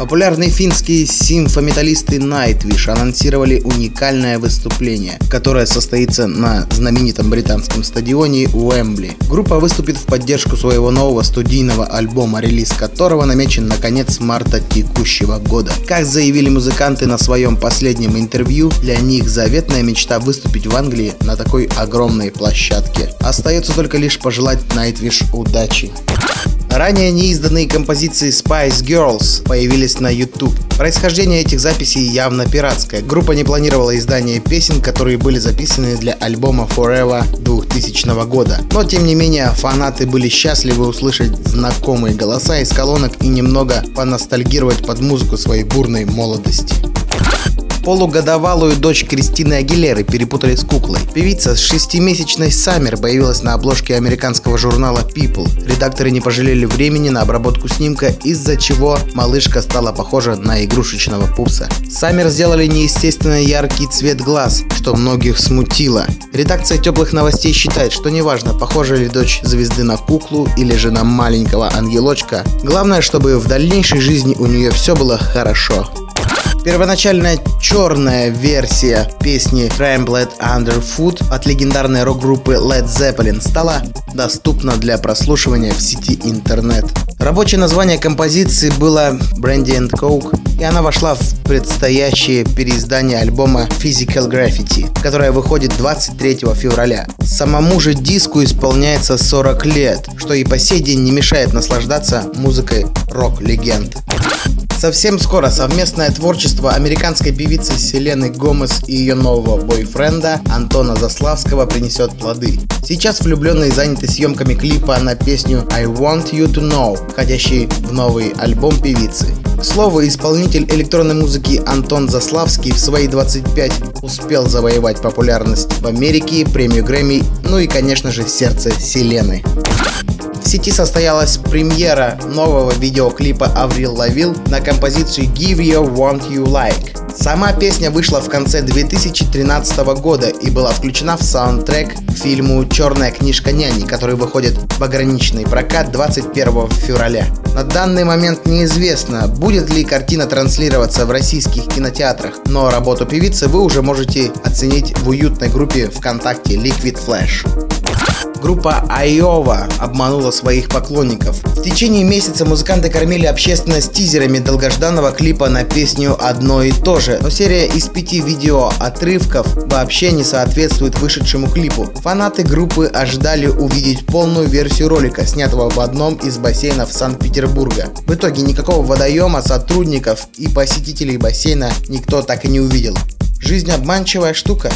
Популярные финские симфометаллисты Nightwish анонсировали уникальное выступление, которое состоится на знаменитом британском стадионе Уэмбли. Группа выступит в поддержку своего нового студийного альбома, релиз которого намечен на конец марта текущего года. Как заявили музыканты на своем последнем интервью, для них заветная мечта выступить в Англии на такой огромной площадке. Остается только лишь пожелать Nightwish удачи. Ранее неизданные композиции Spice Girls появились на YouTube. Происхождение этих записей явно пиратское. Группа не планировала издание песен, которые были записаны для альбома Forever 2000 года. Но тем не менее, фанаты были счастливы услышать знакомые голоса из колонок и немного поностальгировать под музыку своей бурной молодости. Полугодовалую дочь Кристины Агилеры перепутали с куклой. Певица с шестимесячной Саммер появилась на обложке американского журнала People. Редакторы не пожалели времени на обработку снимка, из-за чего малышка стала похожа на игрушечного пупса. Саммер сделали неестественно яркий цвет глаз, что многих смутило. Редакция теплых новостей считает, что неважно, похожа ли дочь звезды на куклу или же на маленького ангелочка, главное, чтобы в дальнейшей жизни у нее все было хорошо. Первоначальная черная версия песни Trampled Underfoot от легендарной рок-группы Led Zeppelin стала доступна для прослушивания в сети интернет. Рабочее название композиции было Brandy and Coke, и она вошла в предстоящее переиздание альбома Physical Graffiti, которое выходит 23 февраля. Самому же диску исполняется 40 лет, что и по сей день не мешает наслаждаться музыкой рок-легенд. Совсем скоро совместное творчество американской певицы Селены Гомес и ее нового бойфренда Антона Заславского принесет плоды. Сейчас влюбленные заняты съемками клипа на песню I Want You To Know, входящий в новый альбом певицы. К слову, исполнитель электронной музыки Антон Заславский в свои 25 успел завоевать популярность в Америке, премию Грэмми, ну и, конечно же, сердце Селены. В сети состоялась премьера нового видеоклипа Аврил Лавил на композицию Give You Want You Like. Сама песня вышла в конце 2013 года и была включена в саундтрек к фильму «Черная книжка няни», который выходит в ограниченный прокат 21 февраля. На данный момент неизвестно, будет ли картина транслироваться в российских кинотеатрах, но работу певицы вы уже можете оценить в уютной группе ВКонтакте Liquid Flash. Группа Айова обманула своих поклонников. В течение месяца музыканты кормили общественность тизерами долгожданного клипа на песню «Одно и то же», но серия из пяти видео отрывков вообще не соответствует вышедшему клипу. Фанаты группы ожидали увидеть полную версию ролика, снятого в одном из бассейнов Санкт-Петербурга. В итоге никакого водоема, сотрудников и посетителей бассейна никто так и не увидел. Жизнь обманчивая штука.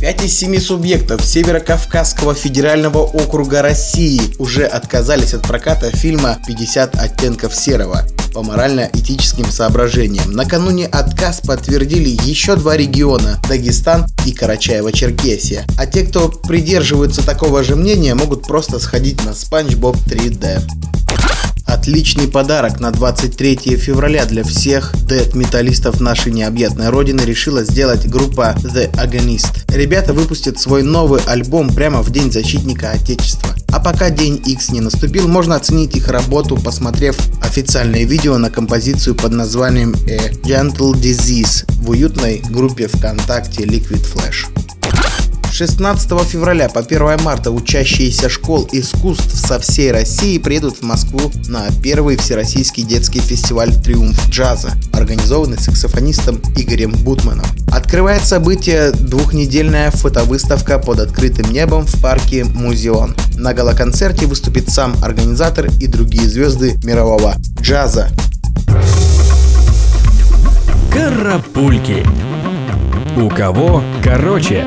Пять из семи субъектов Северо-Кавказского федерального округа России уже отказались от проката фильма «50 оттенков серого» по морально-этическим соображениям. Накануне отказ подтвердили еще два региона – Дагестан и Карачаево-Черкесия. А те, кто придерживаются такого же мнения, могут просто сходить на Спанч Боб 3D. Отличный подарок на 23 февраля для всех дэт-металлистов нашей необъятной родины решила сделать группа The Agonist. Ребята выпустят свой новый альбом прямо в День Защитника Отечества. А пока День X не наступил, можно оценить их работу, посмотрев официальное видео на композицию под названием A Gentle Disease в уютной группе ВКонтакте Liquid Flash. 16 февраля по 1 марта учащиеся школ искусств со всей России приедут в Москву на первый всероссийский детский фестиваль «Триумф джаза», организованный саксофонистом Игорем Бутманом. Открывает событие двухнедельная фотовыставка под открытым небом в парке Музеон. На галоконцерте выступит сам организатор и другие звезды мирового джаза. Карапульки. У кого короче?